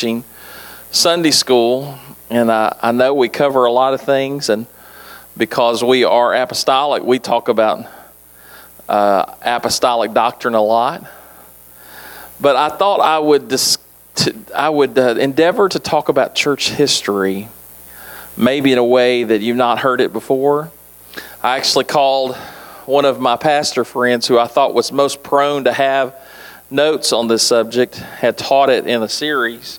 teaching Sunday school, and I, I know we cover a lot of things, and because we are apostolic, we talk about uh, apostolic doctrine a lot. But I thought I would dis- to, I would uh, endeavor to talk about church history, maybe in a way that you've not heard it before. I actually called one of my pastor friends who I thought was most prone to have notes on this subject, had taught it in a series.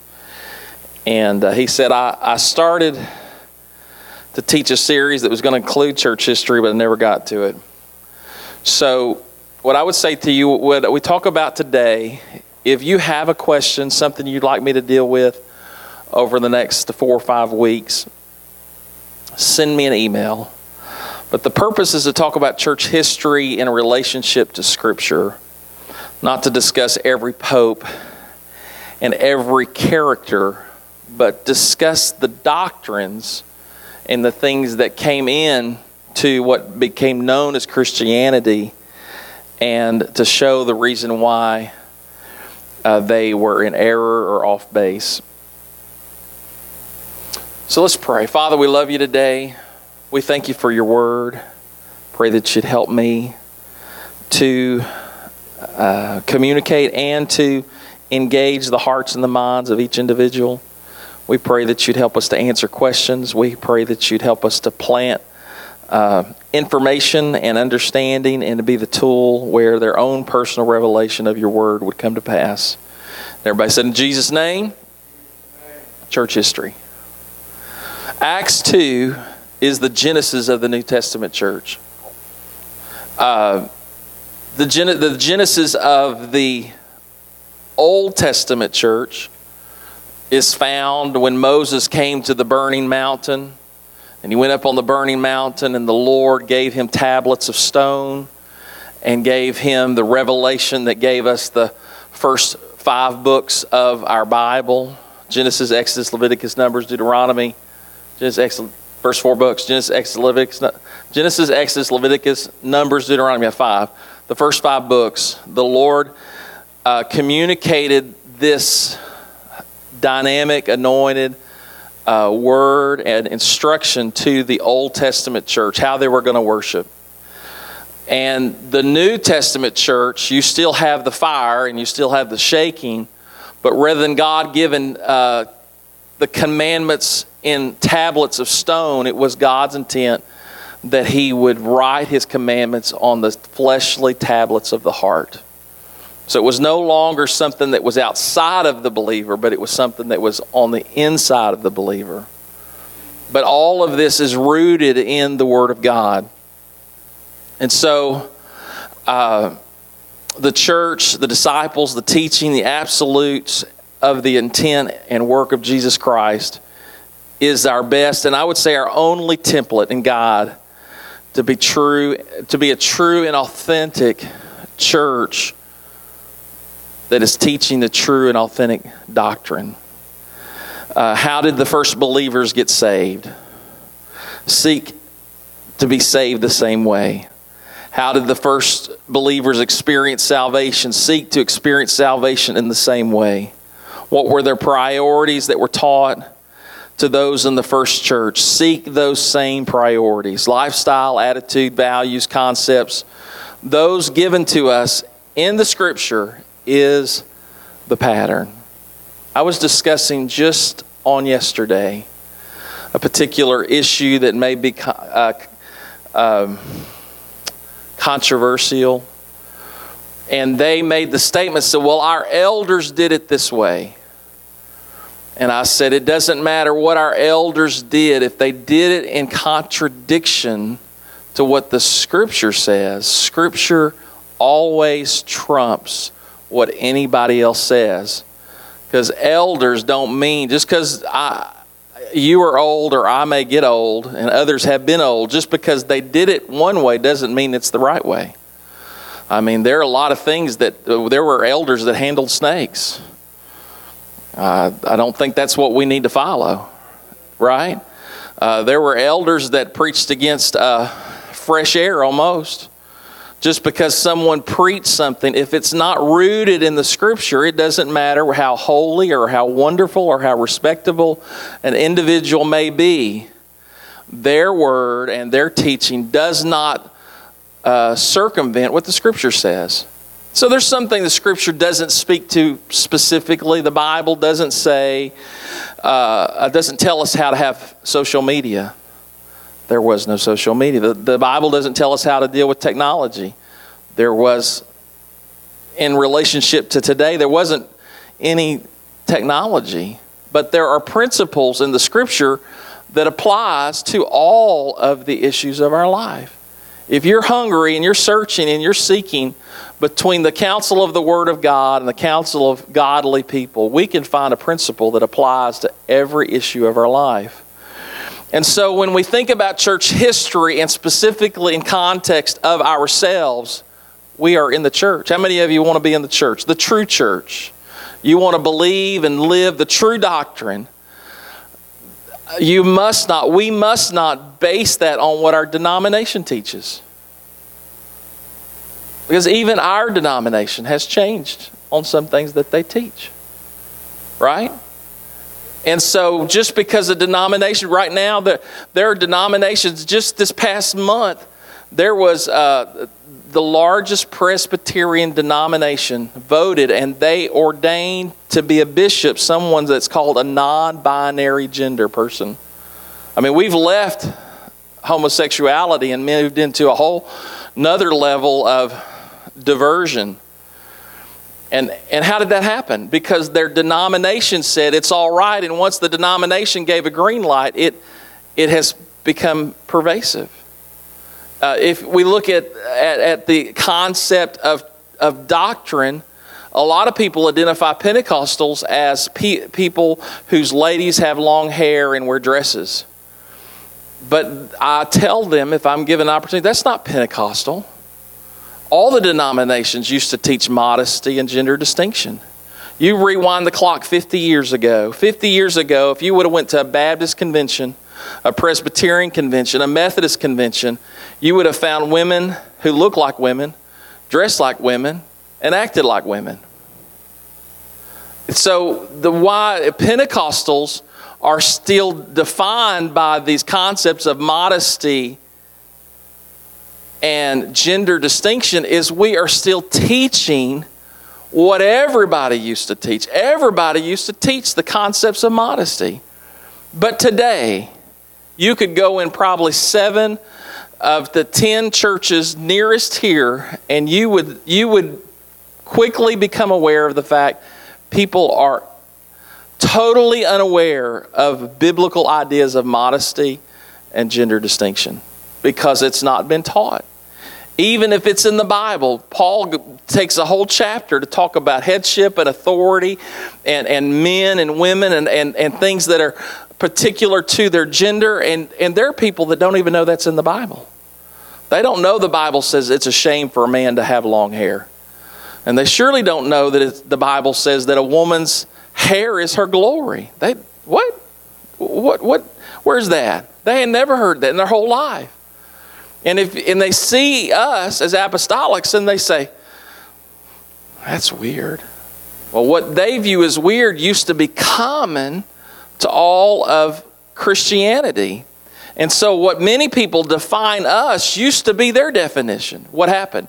And uh, he said, I, I started to teach a series that was going to include church history, but I never got to it. So, what I would say to you, what we talk about today, if you have a question, something you'd like me to deal with over the next four or five weeks, send me an email. But the purpose is to talk about church history in a relationship to Scripture, not to discuss every pope and every character, but discuss the doctrines and the things that came in to what became known as Christianity and to show the reason why uh, they were in error or off base. So let's pray. Father, we love you today. We thank you for your word. Pray that you'd help me to uh, communicate and to engage the hearts and the minds of each individual. We pray that you'd help us to answer questions. We pray that you'd help us to plant uh, information and understanding and to be the tool where their own personal revelation of your word would come to pass. Everybody said, In Jesus' name, church history. Acts 2 is the genesis of the New Testament church. Uh, the, gen- the genesis of the Old Testament church is found when Moses came to the burning mountain. And he went up on the burning mountain, and the Lord gave him tablets of stone and gave him the revelation that gave us the first five books of our Bible Genesis, Exodus, Leviticus, Numbers, Deuteronomy. Genesis, Exodus, first four books Genesis, Exodus, Leviticus, Genesis, Exodus, Leviticus, Numbers, Deuteronomy. five. The first five books, the Lord uh, communicated this dynamic, anointed uh, word and instruction to the Old Testament church, how they were going to worship. And the New Testament church, you still have the fire and you still have the shaking, but rather than God giving uh, the commandments in tablets of stone, it was God's intent that He would write His commandments on the fleshly tablets of the heart. So it was no longer something that was outside of the believer, but it was something that was on the inside of the believer. But all of this is rooted in the Word of God. And so uh, the church, the disciples, the teaching, the absolutes of the intent and work of Jesus Christ is our best, and I would say our only template in God to be true, to be a true and authentic church that is teaching the true and authentic doctrine. Uh, how did the first believers get saved? Seek to be saved the same way. How did the first believers experience salvation? Seek to experience salvation in the same way. What were their priorities that were taught to those in the first church? Seek those same priorities lifestyle, attitude, values, concepts, those given to us in the scripture is the pattern. I was discussing just on yesterday a particular issue that may be uh, um, controversial. And they made the statement, said, Well, our elders did it this way. And I said, It doesn't matter what our elders did, if they did it in contradiction to what the Scripture says, Scripture always trumps what anybody else says. Because elders don't mean just because I you are old or I may get old and others have been old, just because they did it one way doesn't mean it's the right way. I mean, there are a lot of things that uh, there were elders that handled snakes. Uh, I don't think that's what we need to follow, right? Uh, there were elders that preached against uh, fresh air almost just because someone preached something, if it's not rooted in the scripture, it doesn't matter how holy or how wonderful or how respectable an individual may be. Their word and their teaching does not uh, circumvent what the scripture says. So there's something the scripture doesn't speak to specifically. The Bible doesn't say, uh, doesn't tell us how to have social media there was no social media. The, the Bible doesn't tell us how to deal with technology. There was, in relationship to today, there wasn't any technology. But there are principles in the scripture that applies to all of the issues of our life. If you're hungry and you're searching and you're seeking between the counsel of the Word of God and the counsel of godly people, we can find a principle that applies to every issue of our life. And so when we think about church history and specifically in context of ourselves, we are in the church. How many of you want to be in the church? The true church. You want to believe and live the true doctrine. You must not, we must not base that on what our denomination teaches. Because even our denomination has changed on some things that they teach. Right? And so, just because a denomination, right now, the, there are denominations, just this past month, there was uh, the largest Presbyterian denomination voted, and they ordained to be a bishop someone that's called a non binary gender person. I mean, we've left homosexuality and moved into a whole another level of diversion. And, and how did that happen? Because their denomination said it's all right, and once the denomination gave a green light, it, it has become pervasive. Uh, if we look at, at, at the concept of, of doctrine, a lot of people identify Pentecostals as pe- people whose ladies have long hair and wear dresses. But I tell them, if I'm given an opportunity, that's not Pentecostal all the denominations used to teach modesty and gender distinction. You rewind the clock 50 years ago. 50 years ago, if you would have went to a Baptist convention, a Presbyterian convention, a Methodist convention, you would have found women who looked like women, dressed like women, and acted like women. So the why Pentecostals are still defined by these concepts of modesty and gender distinction is we are still teaching what everybody used to teach. Everybody used to teach the concepts of modesty. But today, you could go in probably seven of the 10 churches nearest here, and you would, you would quickly become aware of the fact people are totally unaware of biblical ideas of modesty and gender distinction because it's not been taught. Even if it's in the Bible, Paul takes a whole chapter to talk about headship and authority and, and men and women and, and, and things that are particular to their gender. And, and there are people that don't even know that's in the Bible. They don't know the Bible says it's a shame for a man to have long hair. And they surely don't know that the Bible says that a woman's hair is her glory. They, what? What? What? Where's that? They had never heard that in their whole life. And if and they see us as apostolics and they say, that's weird. Well, what they view as weird used to be common to all of Christianity. And so, what many people define us used to be their definition. What happened?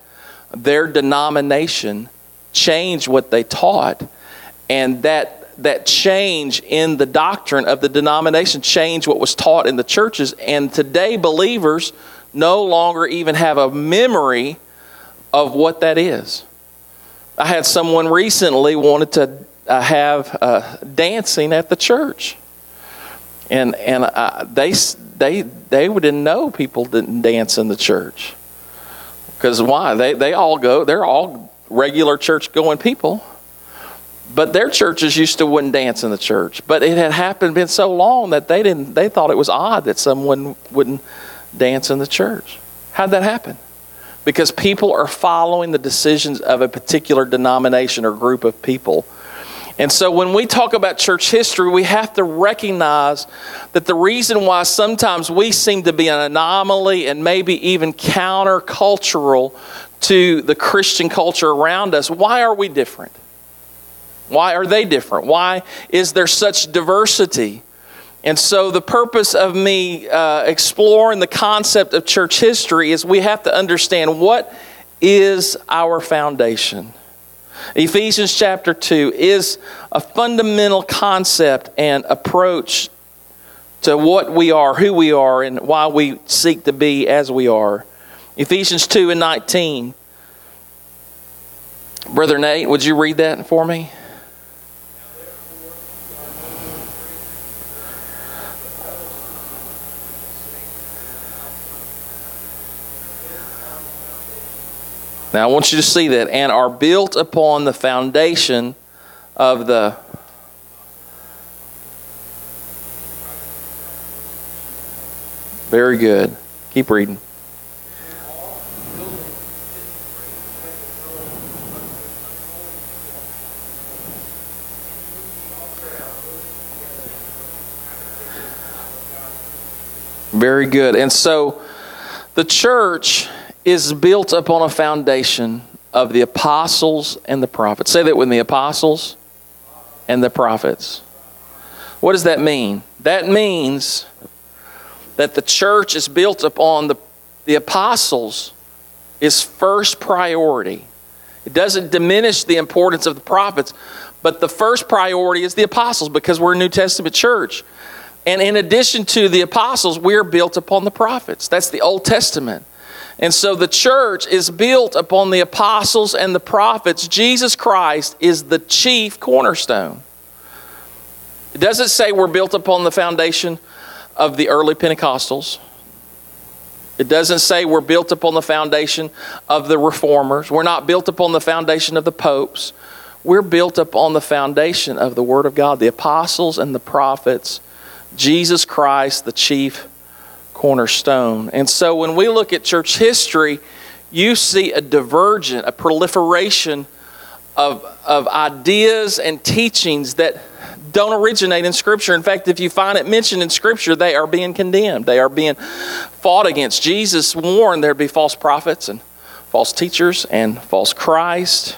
Their denomination changed what they taught, and that that change in the doctrine of the denomination changed what was taught in the churches. And today, believers no longer even have a memory of what that is. I had someone recently wanted to uh, have uh, dancing at the church, and and uh, they they they didn't know people didn't dance in the church because why they they all go they're all regular church going people. But their churches used to wouldn't dance in the church. But it had happened been so long that they didn't they thought it was odd that someone wouldn't dance in the church. How'd that happen? Because people are following the decisions of a particular denomination or group of people. And so when we talk about church history, we have to recognize that the reason why sometimes we seem to be an anomaly and maybe even countercultural to the Christian culture around us, why are we different? Why are they different? Why is there such diversity? And so, the purpose of me uh, exploring the concept of church history is we have to understand what is our foundation. Ephesians chapter 2 is a fundamental concept and approach to what we are, who we are, and why we seek to be as we are. Ephesians 2 and 19. Brother Nate, would you read that for me? Now, I want you to see that, and are built upon the foundation of the Very good. Keep reading. Very good. And so the church is built upon a foundation of the apostles and the prophets. Say that with the apostles and the prophets. What does that mean? That means that the church is built upon the, the apostles is first priority. It doesn't diminish the importance of the prophets, but the first priority is the apostles because we're a New Testament church. And in addition to the apostles, we're built upon the prophets. That's the Old Testament. And so the church is built upon the apostles and the prophets. Jesus Christ is the chief cornerstone. It doesn't say we're built upon the foundation of the early Pentecostals. It doesn't say we're built upon the foundation of the reformers. We're not built upon the foundation of the popes. We're built upon the foundation of the Word of God, the apostles and the prophets, Jesus Christ, the chief cornerstone. And so when we look at church history, you see a divergent, a proliferation of, of ideas and teachings that don't originate in Scripture. In fact, if you find it mentioned in Scripture, they are being condemned. They are being fought against. Jesus warned there'd be false prophets and false teachers and false Christ.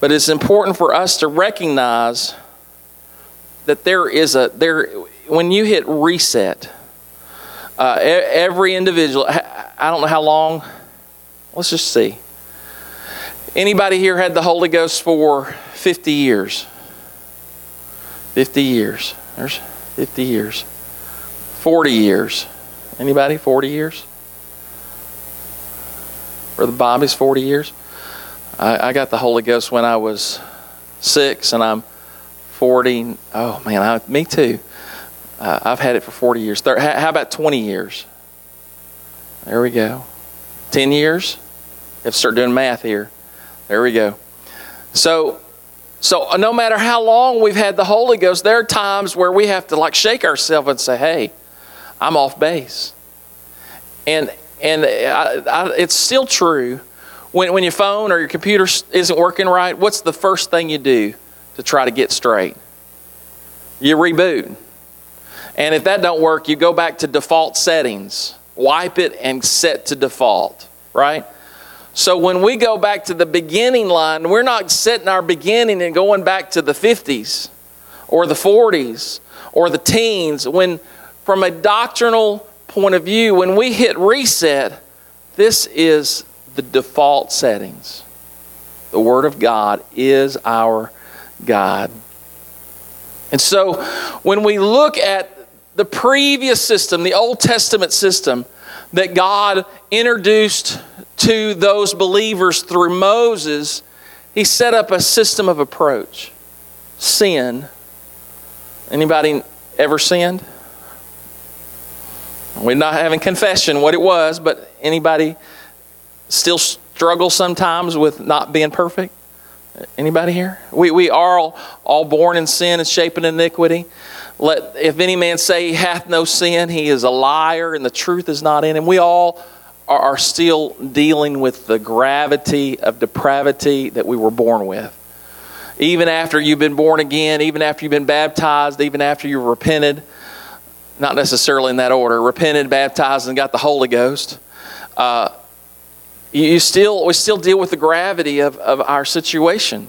But it's important for us to recognize that there is a there when you hit reset. Uh, every individual, I don't know how long. Let's just see. Anybody here had the Holy Ghost for 50 years? 50 years. There's 50 years. 40 years. Anybody? 40 years? Brother Bobby's 40 years. I, I got the Holy Ghost when I was six, and I'm 40. Oh, man, I, me too. Uh, I've had it for 40 years. how about 20 years? There we go. 10 years? You have to start doing math here. There we go. So so uh, no matter how long we've had the Holy Ghost, there are times where we have to like shake ourselves and say, "Hey, I'm off base." And and I, I, it's still true when when your phone or your computer isn't working right. What's the first thing you do to try to get straight? You reboot. And if that don't work, you go back to default settings, wipe it, and set to default. Right? So when we go back to the beginning line, we're not setting our beginning and going back to the 50s or the 40s or the teens. When, from a doctrinal point of view, when we hit reset, this is the default settings. The Word of God is our God. And so when we look at the previous system, the Old Testament system that God introduced to those believers through Moses, he set up a system of approach. Sin. Anybody ever sinned? We're not having confession what it was, but anybody still struggle sometimes with not being perfect? Anybody here? We, we are all, all born in sin and shaping iniquity. Let if any man say he hath no sin, he is a liar, and the truth is not in him. We all are still dealing with the gravity of depravity that we were born with. Even after you've been born again, even after you've been baptized, even after you've repented, not necessarily in that order, repented, baptized, and got the Holy Ghost, uh, you still, we still deal with the gravity of, of our situation.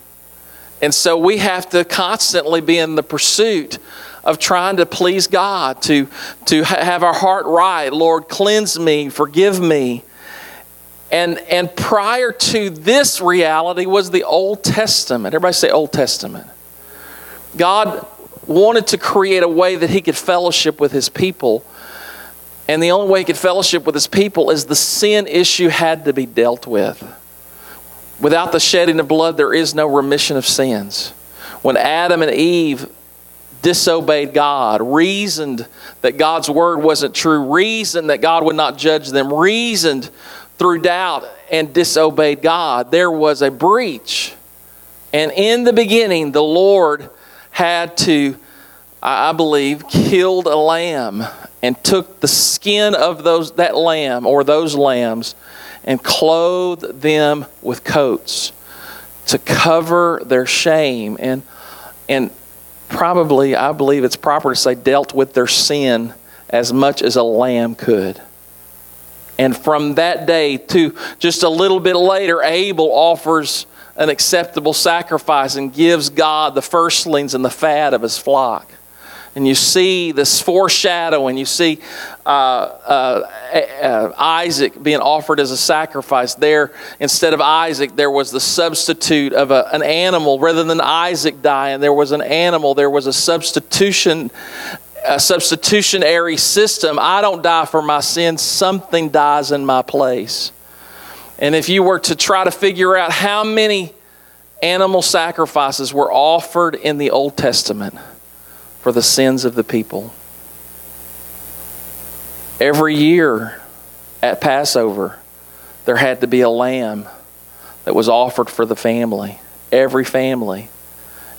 And so we have to constantly be in the pursuit of trying to please God, to, to have our heart right. Lord, cleanse me, forgive me. And, and prior to this reality was the Old Testament. Everybody say Old Testament. God wanted to create a way that he could fellowship with his people. And the only way he could fellowship with his people is the sin issue had to be dealt with. Without the shedding of blood, there is no remission of sins. When Adam and Eve disobeyed God, reasoned that God's word wasn't true, reasoned that God would not judge them, reasoned through doubt and disobeyed God, there was a breach. And in the beginning, the Lord had to, I believe, killed a lamb and took the skin of those that lamb or those lambs and clothed them with coats to cover their shame and and probably, I believe it's proper to say, dealt with their sin as much as a lamb could. And from that day to just a little bit later, Abel offers an acceptable sacrifice and gives God the firstlings and the fat of his flock and you see this foreshadowing. You see uh, uh, uh, Isaac being offered as a sacrifice. There, instead of Isaac, there was the substitute of a, an animal. Rather than Isaac dying, there was an animal. There was a substitution, a substitutionary system. I don't die for my sins. Something dies in my place. And if you were to try to figure out how many animal sacrifices were offered in the Old Testament, for the sins of the people. Every year at Passover, there had to be a lamb that was offered for the family, every family.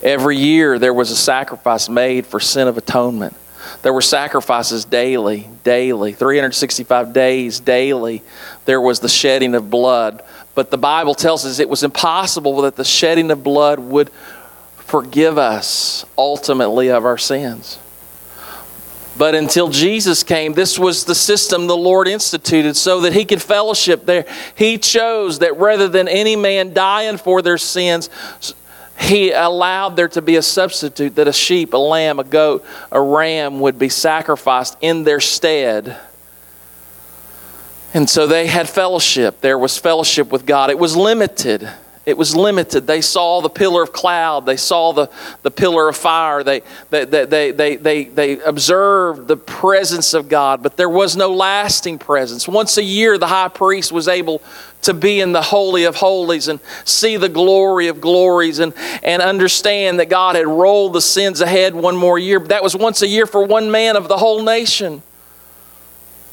Every year, there was a sacrifice made for sin of atonement. There were sacrifices daily, daily, 365 days daily. There was the shedding of blood. But the Bible tells us it was impossible that the shedding of blood would forgive us ultimately of our sins. But until Jesus came, this was the system the Lord instituted so that He could fellowship there. He chose that rather than any man dying for their sins, He allowed there to be a substitute, that a sheep, a lamb, a goat, a ram would be sacrificed in their stead. And so they had fellowship. There was fellowship with God. It was limited it was limited. They saw the pillar of cloud, they saw the, the pillar of fire, they, they, they, they, they, they observed the presence of God, but there was no lasting presence. Once a year, the high priest was able to be in the Holy of Holies and see the glory of glories and, and understand that God had rolled the sins ahead one more year. But that was once a year for one man of the whole nation.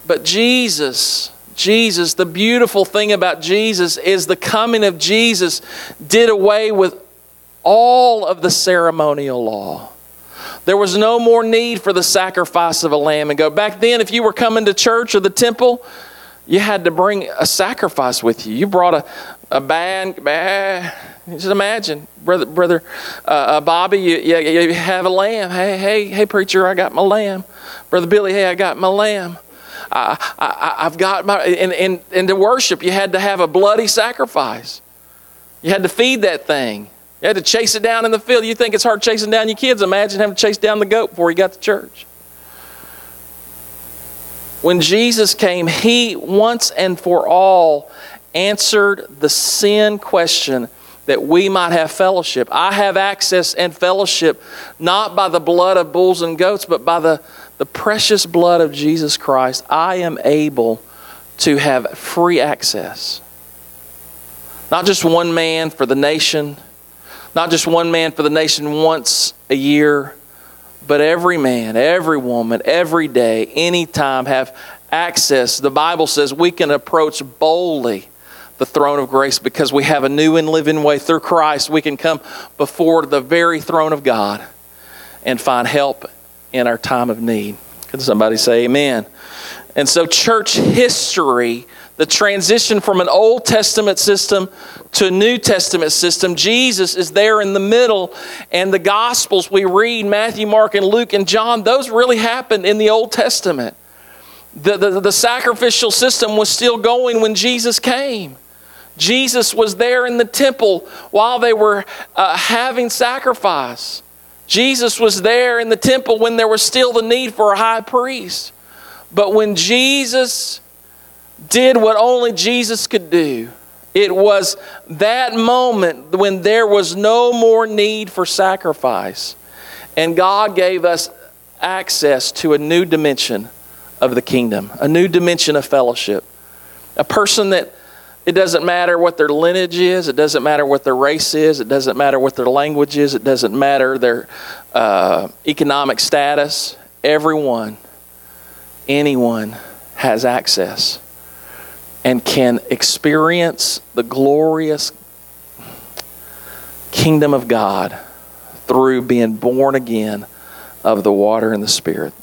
But Jesus, Jesus, the beautiful thing about Jesus is the coming of Jesus did away with all of the ceremonial law. There was no more need for the sacrifice of a lamb and goat. Back then, if you were coming to church or the temple, you had to bring a sacrifice with you. You brought a, a band, just imagine, brother, brother uh, uh, Bobby, you, you, you have a lamb. Hey, hey, hey, preacher, I got my lamb. Brother Billy, hey, I got my lamb. I, have got my, and, and, and to worship, you had to have a bloody sacrifice. You had to feed that thing. You had to chase it down in the field. You think it's hard chasing down your kids? Imagine having to chase down the goat before he got to church. When Jesus came, he once and for all answered the sin question that we might have fellowship. I have access and fellowship not by the blood of bulls and goats, but by the the precious blood of Jesus Christ, I am able to have free access. Not just one man for the nation, not just one man for the nation once a year, but every man, every woman, every day, anytime have access. The Bible says we can approach boldly the throne of grace because we have a new and living way through Christ. We can come before the very throne of God and find help in our time of need. Can somebody say amen? And so, church history, the transition from an Old Testament system to a New Testament system, Jesus is there in the middle. And the Gospels we read, Matthew, Mark, and Luke, and John, those really happened in the Old Testament. The, the, the sacrificial system was still going when Jesus came. Jesus was there in the temple while they were uh, having sacrifice. Jesus was there in the temple when there was still the need for a high priest. But when Jesus did what only Jesus could do, it was that moment when there was no more need for sacrifice. And God gave us access to a new dimension of the kingdom, a new dimension of fellowship. A person that it doesn't matter what their lineage is, it doesn't matter what their race is, it doesn't matter what their language is, it doesn't matter their uh, economic status. Everyone, anyone has access and can experience the glorious kingdom of God through being born again of the water and the Spirit.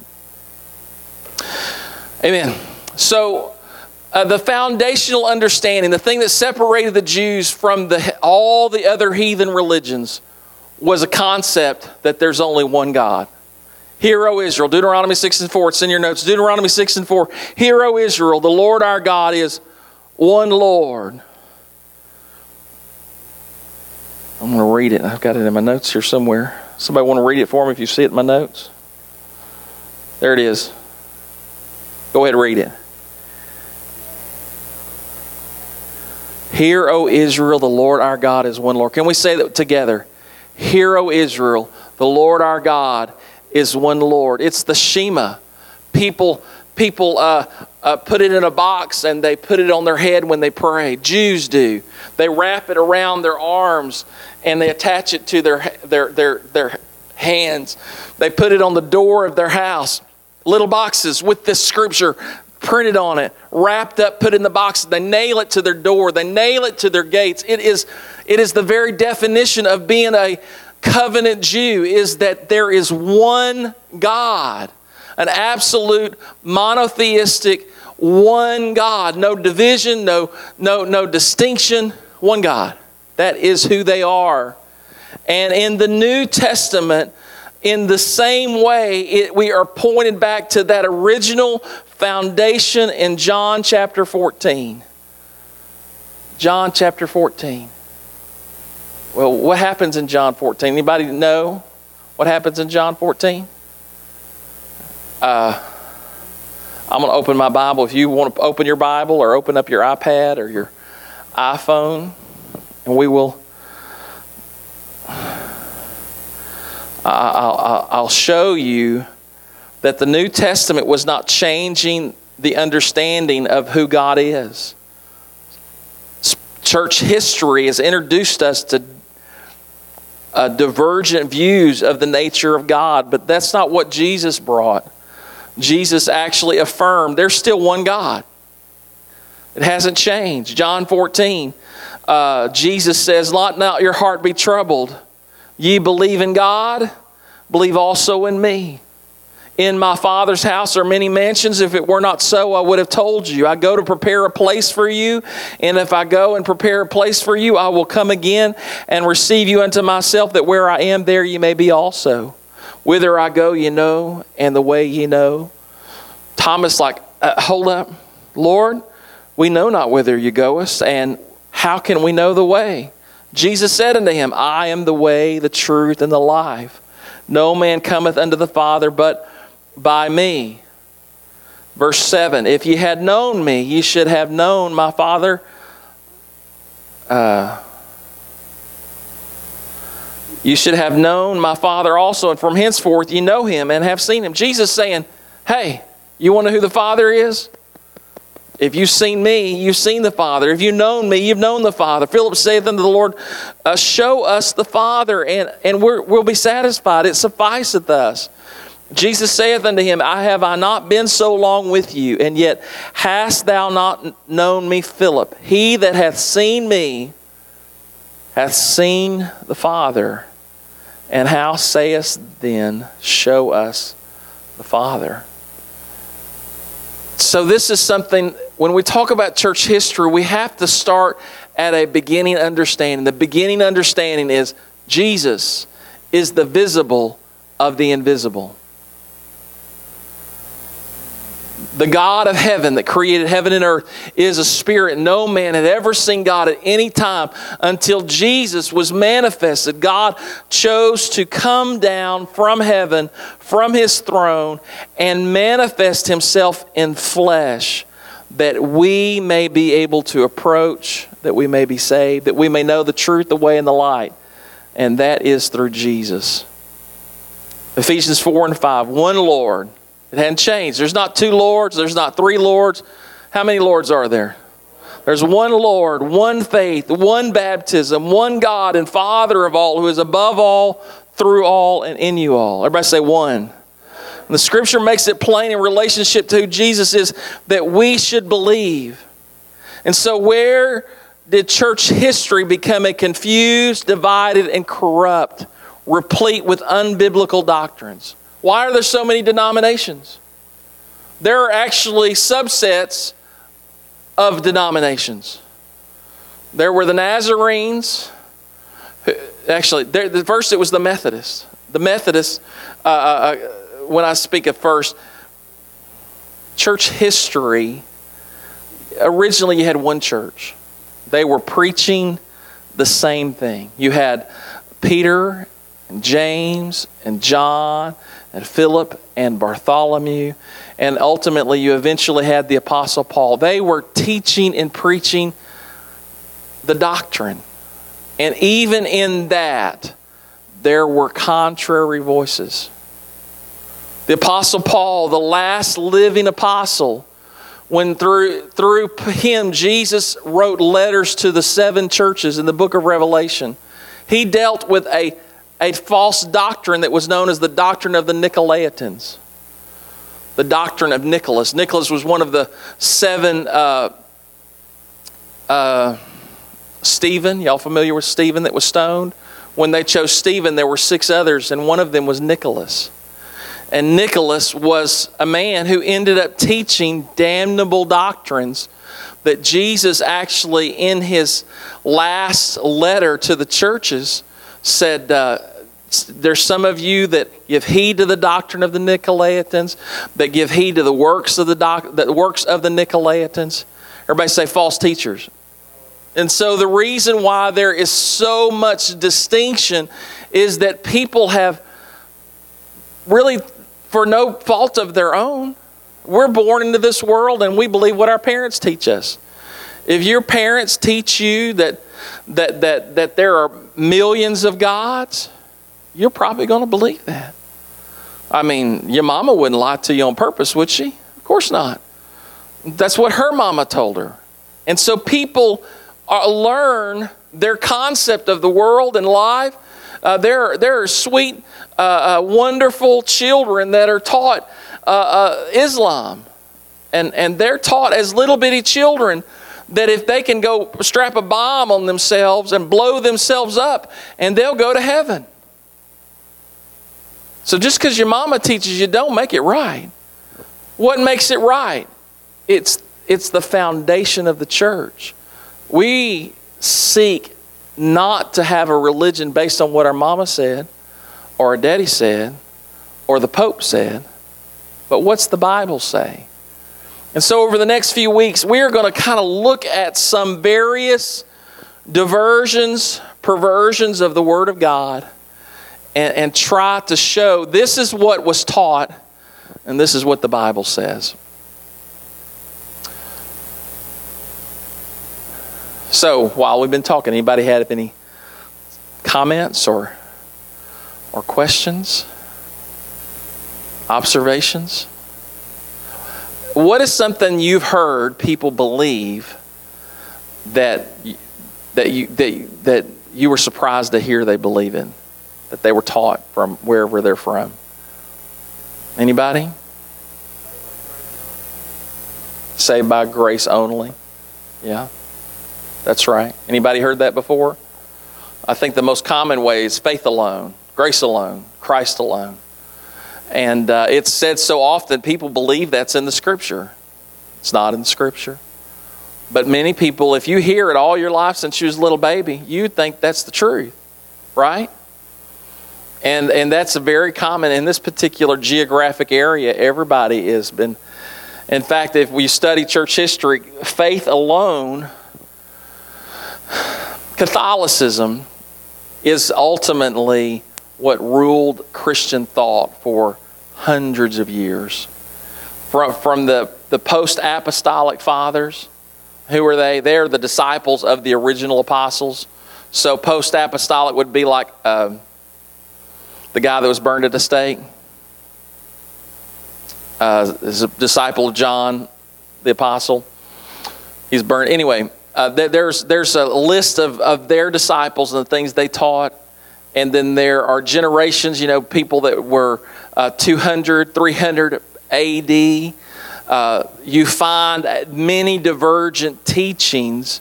Amen. So, uh, the foundational understanding, the thing that separated the Jews from the, all the other heathen religions, was a concept that there's only one God. Hear, O Israel, Deuteronomy 6 and 4, it's in your notes. Deuteronomy 6 and 4. Hear, O Israel, the Lord our God is one Lord. I'm going to read it. I've got it in my notes here somewhere. Somebody want to read it for me if you see it in my notes? There it is. Go ahead and read it. Hear, O Israel, the Lord our God is one Lord. Can we say that together? Hear, O Israel, the Lord our God is one Lord. It's the Shema. People people uh, uh, put it in a box and they put it on their head when they pray. Jews do. They wrap it around their arms and they attach it to their, their, their, their hands. They put it on the door of their house. Little boxes with this scripture printed on it, wrapped up, put in the box. They nail it to their door. They nail it to their gates. It is, it is the very definition of being a covenant Jew is that there is one God an absolute monotheistic one God, no division, no, no, no distinction, one God. That is who they are. And in the New Testament, in the same way, it, we are pointed back to that original foundation in John chapter 14. John chapter 14. Well, what happens in John 14? Anybody know what happens in John 14? Uh, I'm going to open my Bible. If you want to open your Bible or open up your iPad or your iPhone, and we will. I'll, I'll show you that the New Testament was not changing the understanding of who God is. Church history has introduced us to uh, divergent views of the nature of God, but that's not what Jesus brought. Jesus actually affirmed there's still one God. It hasn't changed. John 14, uh, Jesus says, Let not your heart be troubled. Ye believe in God, believe also in me. In my Father's house are many mansions. If it were not so, I would have told you. I go to prepare a place for you. And if I go and prepare a place for you, I will come again and receive you unto myself, that where I am, there you may be also. Whither I go, you know, and the way you know. Thomas, like, uh, hold up, Lord, we know not whither you goest, and how can we know the way? Jesus said unto him, I am the way, the truth, and the life. No man cometh unto the Father but by me. Verse 7 If ye had known me, ye should have known my Father. Uh, you should have known my Father also, and from henceforth you know him and have seen him. Jesus saying, Hey, you want to know who the Father is? If you've seen me, you've seen the Father. If you've known me, you've known the Father. Philip saith unto the Lord, uh, Show us the Father, and, and we will be satisfied. It sufficeth us. Jesus saith unto him, I have I not been so long with you, and yet hast thou not known me, Philip? He that hath seen me hath seen the Father. And how sayest then, Show us the Father? So, this is something, when we talk about church history, we have to start at a beginning understanding. The beginning understanding is Jesus is the visible of the invisible. The God of heaven that created heaven and earth is a spirit. No man had ever seen God at any time until Jesus was manifested. God chose to come down from heaven, from his throne, and manifest himself in flesh that we may be able to approach, that we may be saved, that we may know the truth, the way, and the light. And that is through Jesus. Ephesians 4 and 5. One Lord it hadn't changed. There's not two lords, there's not three lords. How many lords are there? There's one Lord, one faith, one baptism, one God and Father of all, who is above all, through all, and in you all. Everybody say one. And the scripture makes it plain in relationship to who Jesus is that we should believe. And so, where did church history become a confused, divided, and corrupt, replete with unbiblical doctrines? Why are there so many denominations? There are actually subsets of denominations. There were the Nazarenes. Actually, there, the first it was the Methodists. The Methodists, uh, uh, uh, when I speak of first, church history, originally you had one church. They were preaching the same thing. You had Peter and James and John and Philip and Bartholomew, and ultimately you eventually had the Apostle Paul. They were teaching and preaching the doctrine. And even in that, there were contrary voices. The Apostle Paul, the last living apostle, when through, through him Jesus wrote letters to the seven churches in the book of Revelation, he dealt with a a false doctrine that was known as the doctrine of the Nicolaitans. The doctrine of Nicholas. Nicholas was one of the seven. Uh, uh, Stephen, y'all familiar with Stephen that was stoned? When they chose Stephen, there were six others, and one of them was Nicholas. And Nicholas was a man who ended up teaching damnable doctrines that Jesus actually, in his last letter to the churches, said, uh, there's some of you that give heed to the doctrine of the Nicolaitans, that give heed to the works of the, doc, the works of the Nicolaitans. Everybody say false teachers. And so the reason why there is so much distinction is that people have really, for no fault of their own, we're born into this world and we believe what our parents teach us. If your parents teach you that that that that there are millions of gods, you're probably going to believe that. I mean, your mama wouldn't lie to you on purpose, would she? Of course not. That's what her mama told her. And so people are, learn their concept of the world and life. Uh, there, there are sweet, uh, uh, wonderful children that are taught uh, uh, Islam. And, and they're taught as little bitty children that if they can go strap a bomb on themselves and blow themselves up, and they'll go to heaven. So just because your mama teaches you don't make it right. What makes it right? It's, it's the foundation of the church. We seek not to have a religion based on what our mama said, or our daddy said, or the Pope said, but what's the Bible say? And so, over the next few weeks, we are going to kind of look at some various diversions, perversions of the Word of God and, and try to show this is what was taught and this is what the Bible says. So, while we've been talking, anybody had any comments or or questions? Observations? What is something you've heard people believe that that you that, that you were surprised to hear they believe in? That they were taught from wherever they're from? Anybody? Saved by grace only. Yeah. That's right. Anybody heard that before? I think the most common way is faith alone, grace alone, Christ alone. And uh, it's said so often, people believe that's in the Scripture. It's not in the Scripture. But many people, if you hear it all your life since you was a little baby, you think that's the truth, right? And, and that's very common in this particular geographic area. Everybody has been In fact, if we study church history, faith alone, Catholicism, is ultimately what ruled Christian thought for hundreds of years. From, from the, the post apostolic fathers, who are they? They're the disciples of the original apostles. So post apostolic would be like uh, the guy that was burned at the stake. Uh, is a disciple of John the apostle. He's burned. Anyway, uh, there's, there's a list of, of their disciples and the things they taught. And then there are generations, you know, people that were uh, 200, 300 AD. Uh, you find many divergent teachings,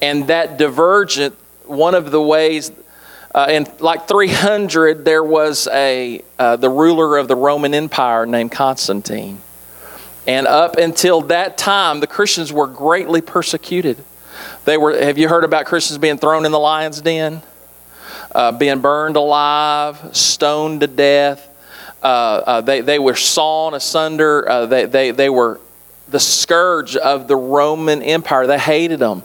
and that divergent, one of the ways, uh, in like 300, there was a uh, the ruler of the Roman Empire named Constantine, and up until that time, the Christians were greatly persecuted. They were. Have you heard about Christians being thrown in the lion's den, uh, being burned alive, stoned to death? Uh, uh, they, they were sawn asunder. Uh, they, they, they were the scourge of the Roman Empire. They hated them.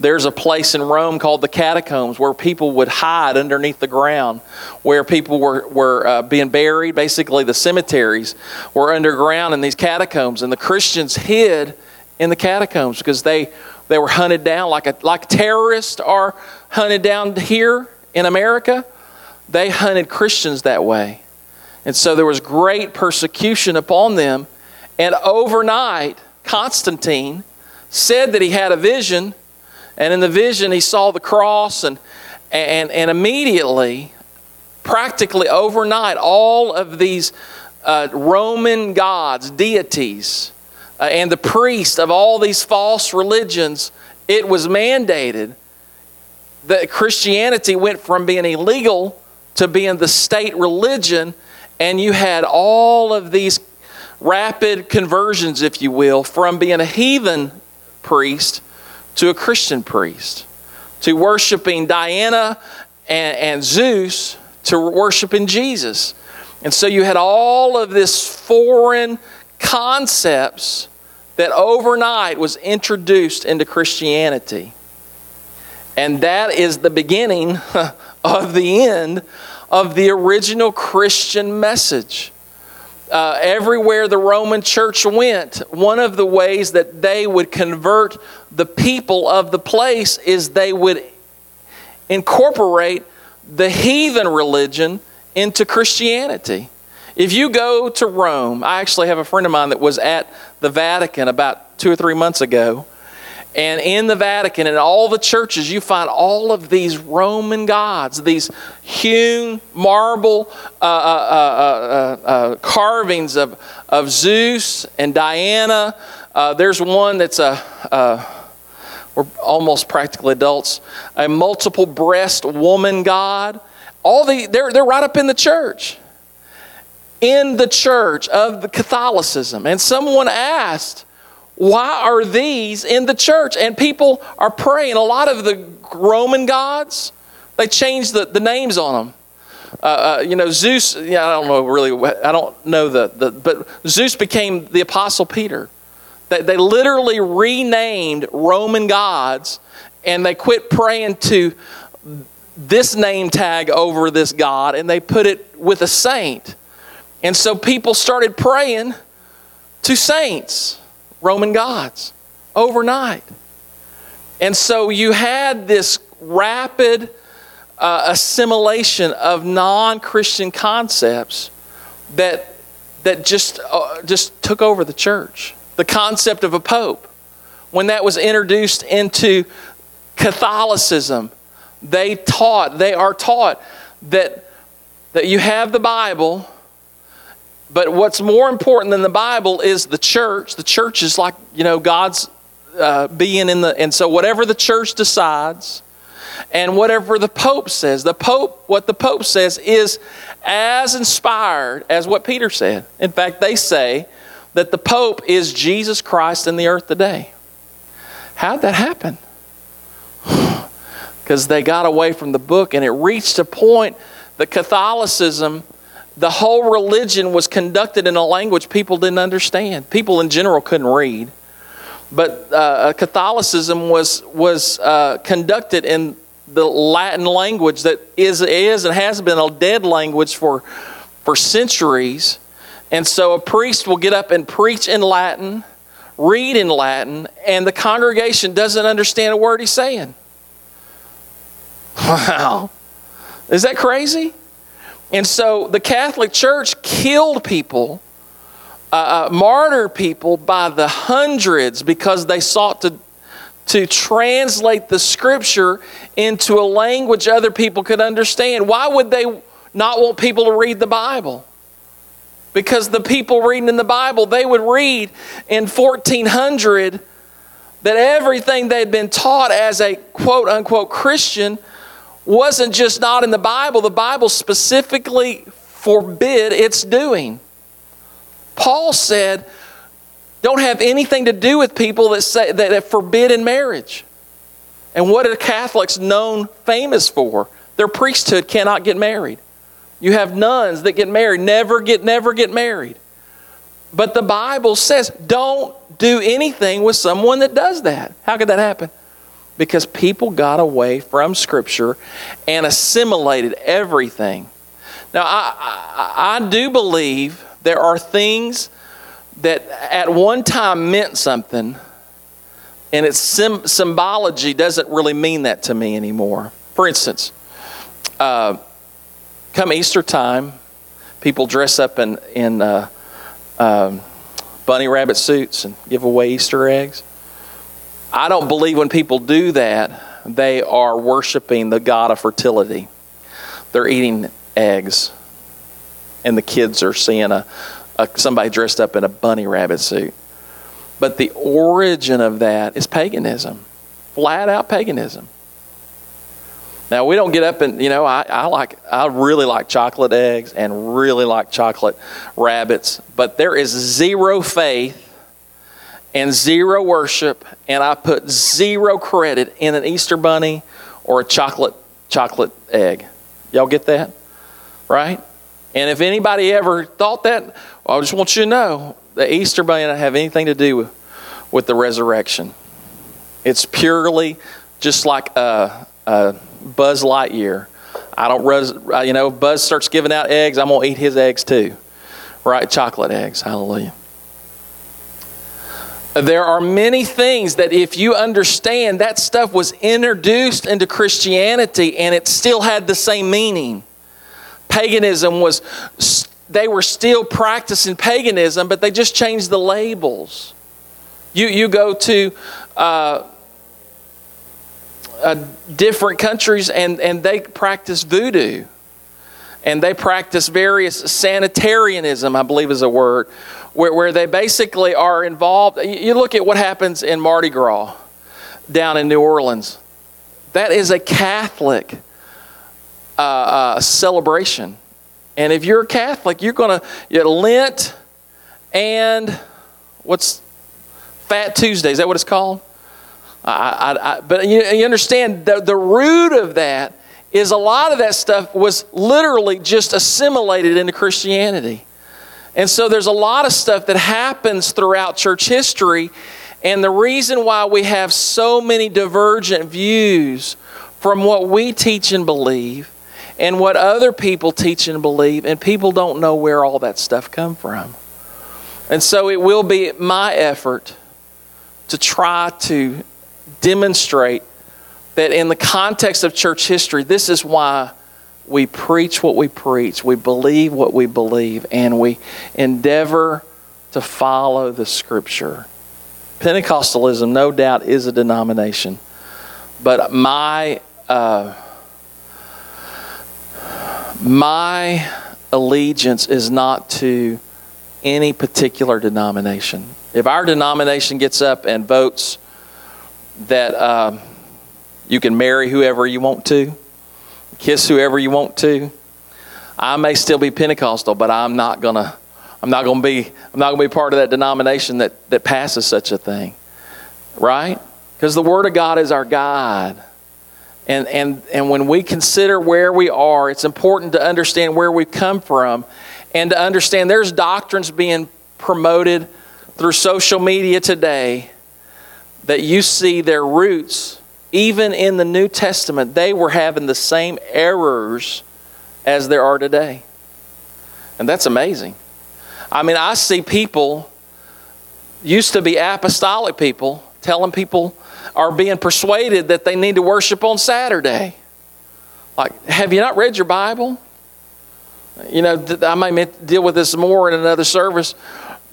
There's a place in Rome called the catacombs where people would hide underneath the ground, where people were, were uh, being buried. Basically, the cemeteries were underground in these catacombs, and the Christians hid in the catacombs because they, they were hunted down like, a, like terrorists are hunted down here in America. They hunted Christians that way. And so there was great persecution upon them. And overnight, Constantine said that he had a vision. And in the vision, he saw the cross. And, and, and immediately, practically overnight, all of these uh, Roman gods, deities, uh, and the priests of all these false religions, it was mandated that Christianity went from being illegal to being the state religion and you had all of these rapid conversions, if you will, from being a heathen priest to a Christian priest, to worshiping Diana and, and Zeus to worshiping Jesus. And so you had all of this foreign concepts that overnight was introduced into Christianity. And that is the beginning of the end of the original Christian message. Uh, everywhere the Roman church went, one of the ways that they would convert the people of the place is they would incorporate the heathen religion into Christianity. If you go to Rome, I actually have a friend of mine that was at the Vatican about two or three months ago and in the Vatican and all the churches, you find all of these Roman gods, these hewn marble uh, uh, uh, uh, uh carvings of, of Zeus and Diana. Uh, there's one that's a, we're almost practically adults, a multiple breast woman god. All the, they're, they're right up in the church. In the church of the Catholicism. And someone asked, why are these in the church? And people are praying. A lot of the Roman gods, they changed the, the names on them. Uh, uh, you know, Zeus, yeah, I don't know really, I don't know the, the but Zeus became the Apostle Peter. They, they literally renamed Roman gods and they quit praying to this name tag over this God and they put it with a saint. And so people started praying to saints. Roman gods overnight. And so you had this rapid uh, assimilation of non Christian concepts that, that just, uh, just took over the church. The concept of a pope, when that was introduced into Catholicism, they taught, they are taught that, that you have the Bible but what's more important than the Bible is the church. The church is like, you know, God's uh, being in the, and so whatever the church decides and whatever the Pope says, the Pope, what the Pope says is as inspired as what Peter said. In fact, they say that the Pope is Jesus Christ in the earth today. How'd that happen? Because they got away from the book and it reached a point that Catholicism the whole religion was conducted in a language people didn't understand. People in general couldn't read. But uh, Catholicism was, was uh, conducted in the Latin language that is, is and has been a dead language for, for centuries. And so a priest will get up and preach in Latin, read in Latin, and the congregation doesn't understand a word he's saying. Wow. Is that crazy? And so the Catholic Church killed people, uh, uh, martyred people by the hundreds because they sought to, to translate the scripture into a language other people could understand. Why would they not want people to read the Bible? Because the people reading in the Bible, they would read in 1400 that everything they'd been taught as a quote unquote Christian wasn't just not in the Bible, the Bible specifically forbid its doing. Paul said, don't have anything to do with people that say that are forbidden marriage. And what are Catholics known famous for? Their priesthood cannot get married. You have nuns that get married, never get never get married. But the Bible says don't do anything with someone that does that. How could that happen? Because people got away from Scripture and assimilated everything. Now, I, I, I do believe there are things that at one time meant something, and its sim- symbology doesn't really mean that to me anymore. For instance, uh, come Easter time, people dress up in, in uh, um, bunny rabbit suits and give away Easter eggs. I don't believe when people do that, they are worshiping the God of fertility. They're eating eggs, and the kids are seeing a, a somebody dressed up in a bunny rabbit suit. But the origin of that is paganism, flat out paganism. Now we don't get up and you know I, I like I really like chocolate eggs and really like chocolate rabbits, but there is zero faith and zero worship, and I put zero credit in an Easter bunny or a chocolate chocolate egg. Y'all get that? Right? And if anybody ever thought that, well, I just want you to know the Easter bunny doesn't have anything to do with, with the resurrection. It's purely just like a, a Buzz Lightyear. I don't, res, you know, Buzz starts giving out eggs, I'm going to eat his eggs too. Right? Chocolate eggs. Hallelujah. There are many things that, if you understand, that stuff was introduced into Christianity and it still had the same meaning. Paganism was, they were still practicing paganism, but they just changed the labels. You, you go to uh, uh, different countries and, and they practice voodoo and they practice various sanitarianism, I believe is a word, where, where they basically are involved. You look at what happens in Mardi Gras down in New Orleans. That is a Catholic uh, uh, celebration. And if you're a Catholic, you're going to you Lent and what's Fat Tuesday? Is that what it's called? I, I, I, but you, you understand the, the root of that is a lot of that stuff was literally just assimilated into Christianity. And so there's a lot of stuff that happens throughout church history. And the reason why we have so many divergent views from what we teach and believe and what other people teach and believe, and people don't know where all that stuff come from. And so it will be my effort to try to demonstrate that in the context of church history, this is why we preach what we preach, we believe what we believe, and we endeavor to follow the scripture. Pentecostalism, no doubt, is a denomination, but my uh, my allegiance is not to any particular denomination. If our denomination gets up and votes that uh, you can marry whoever you want to, kiss whoever you want to. I may still be Pentecostal, but I'm not gonna I'm not gonna be I'm not gonna be part of that denomination that, that passes such a thing. Right? Because the Word of God is our guide. And, and, and when we consider where we are, it's important to understand where we've come from and to understand there's doctrines being promoted through social media today that you see their roots even in the New Testament, they were having the same errors as there are today. And that's amazing. I mean, I see people, used to be apostolic people, telling people are being persuaded that they need to worship on Saturday. Like, have you not read your Bible? You know, I may deal with this more in another service,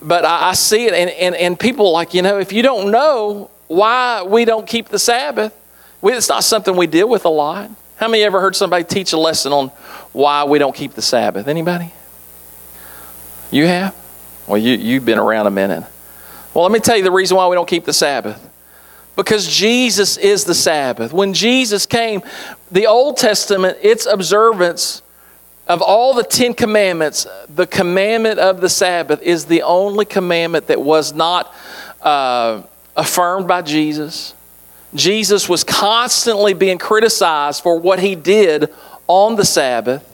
but I, see it, and, and, and people like, you know, if you don't know why we don't keep the Sabbath, we, it's not something we deal with a lot. How many ever heard somebody teach a lesson on why we don't keep the Sabbath? Anybody? You have? Well, you, you've been around a minute. Well, let me tell you the reason why we don't keep the Sabbath. Because Jesus is the Sabbath. When Jesus came, the Old Testament, its observance of all the Ten Commandments, the commandment of the Sabbath is the only commandment that was not uh, affirmed by Jesus. Jesus was constantly being criticized for what he did on the Sabbath.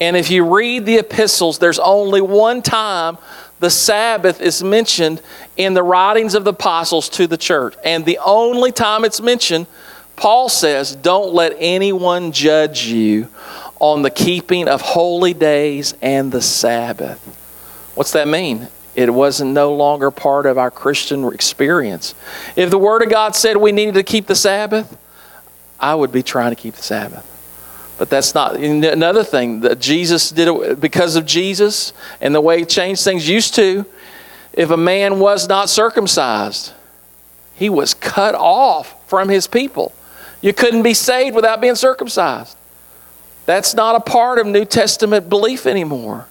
And if you read the epistles, there's only one time the Sabbath is mentioned in the writings of the apostles to the church. And the only time it's mentioned, Paul says, Don't let anyone judge you on the keeping of holy days and the Sabbath. What's that mean? It wasn't no longer part of our Christian experience. If the Word of God said we needed to keep the Sabbath, I would be trying to keep the Sabbath. But that's not another thing that Jesus did it because of Jesus and the way he changed things. Used to, if a man was not circumcised, he was cut off from his people. You couldn't be saved without being circumcised. That's not a part of New Testament belief anymore.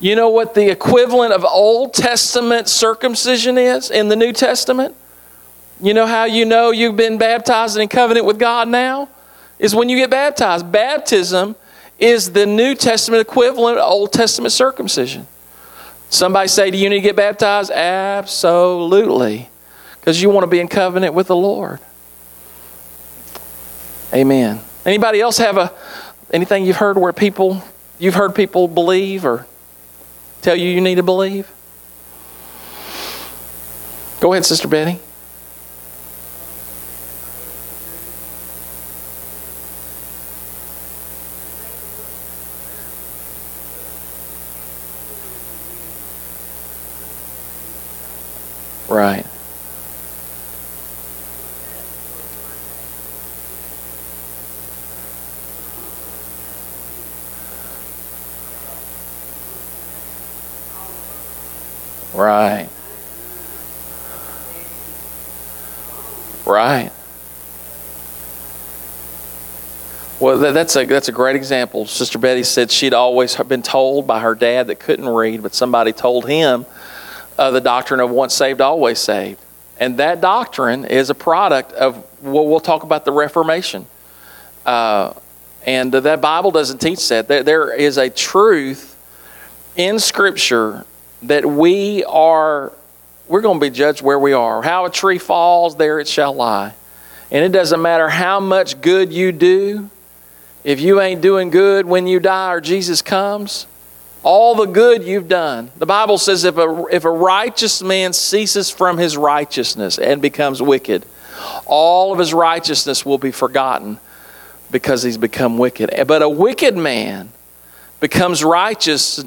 You know what the equivalent of Old Testament circumcision is in the New Testament? You know how you know you've been baptized and in covenant with God now? Is when you get baptized. Baptism is the New Testament equivalent of Old Testament circumcision. Somebody say, Do you need to get baptized? Absolutely. Because you want to be in covenant with the Lord. Amen. Anybody else have a anything you've heard where people you've heard people believe or tell you you need to believe? Go ahead, Sister Betty. Right. Right. Well, that's a that's a great example. Sister Betty said she'd always been told by her dad that couldn't read, but somebody told him uh, the doctrine of once saved, always saved, and that doctrine is a product of well, we'll talk about the Reformation, uh, and that Bible doesn't teach that. There, there is a truth in Scripture that we are we're going to be judged where we are. How a tree falls, there it shall lie. And it doesn't matter how much good you do, if you ain't doing good when you die or Jesus comes, all the good you've done. The Bible says if a, if a righteous man ceases from his righteousness and becomes wicked, all of his righteousness will be forgotten because he's become wicked. But a wicked man becomes righteous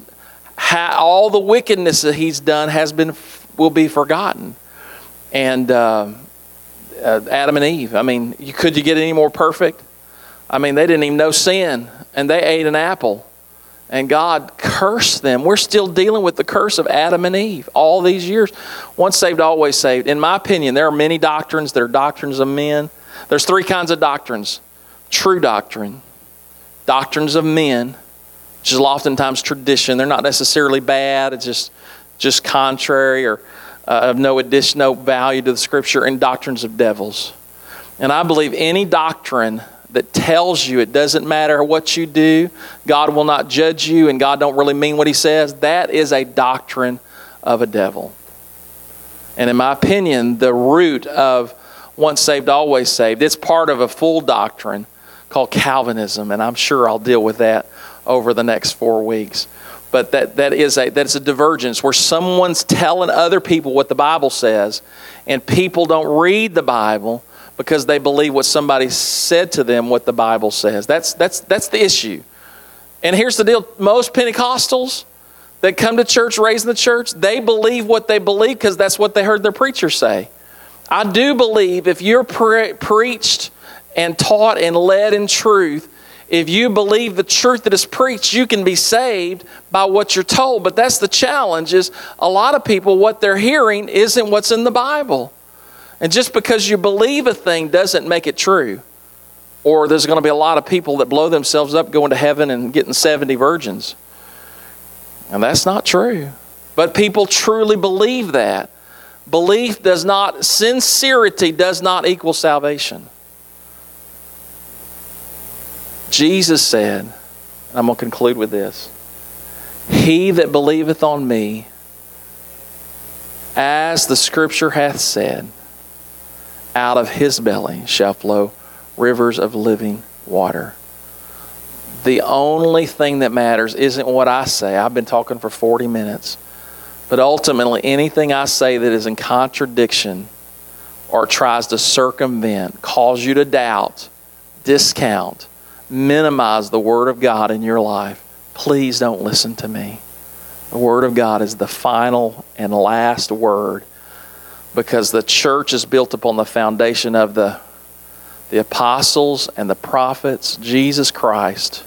all the wickedness that he's done has been will be forgotten. And uh, uh, Adam and Eve. I mean, could you get any more perfect? I mean, they didn't even know sin, and they ate an apple, and God cursed them. We're still dealing with the curse of Adam and Eve all these years. Once saved, always saved. In my opinion, there are many doctrines. There are doctrines of men. There's three kinds of doctrines: true doctrine, doctrines of men, which is oftentimes tradition. They're not necessarily bad, it's just, just contrary or uh, of no additional value to the scripture and doctrines of devils. And I believe any doctrine that tells you it doesn't matter what you do, God will not judge you, and God don't really mean what He says, that is a doctrine of a devil. And in my opinion, the root of once saved, always saved, it's part of a full doctrine called Calvinism, and I'm sure I'll deal with that over the next four weeks. but that, that is a that's a divergence where someone's telling other people what the Bible says, and people don't read the Bible because they believe what somebody said to them what the Bible says. That's that's that's the issue. And here's the deal: most Pentecostals that come to church, raised in the church, they believe what they believe because that's what they heard their preacher say. I do believe if you're pre- preached and taught and led in truth, if you believe the truth that is preached, you can be saved by what you're told. But that's the challenge is a lot of people what they're hearing isn't what's in the Bible. And just because you believe a thing doesn't make it true. Or there's going to be a lot of people that blow themselves up going to heaven and getting 70 virgins. And that's not true. But people truly believe that. Belief does not, sincerity does not equal salvation. Jesus said, I'm going to conclude with this He that believeth on me, as the scripture hath said, out of his belly shall flow rivers of living water. The only thing that matters isn't what I say. I've been talking for 40 minutes. But ultimately, anything I say that is in contradiction or tries to circumvent, cause you to doubt, discount, minimize the Word of God in your life, please don't listen to me. The Word of God is the final and last word because the church is built upon the foundation of the, the apostles and the prophets, Jesus Christ,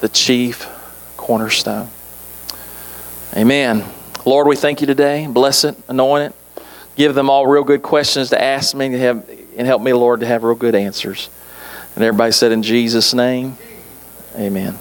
the chief cornerstone. Amen. Lord, we thank you today. Bless it, anoint it. Give them all real good questions to ask me to have, and help me, Lord, to have real good answers. And everybody said, In Jesus' name, amen.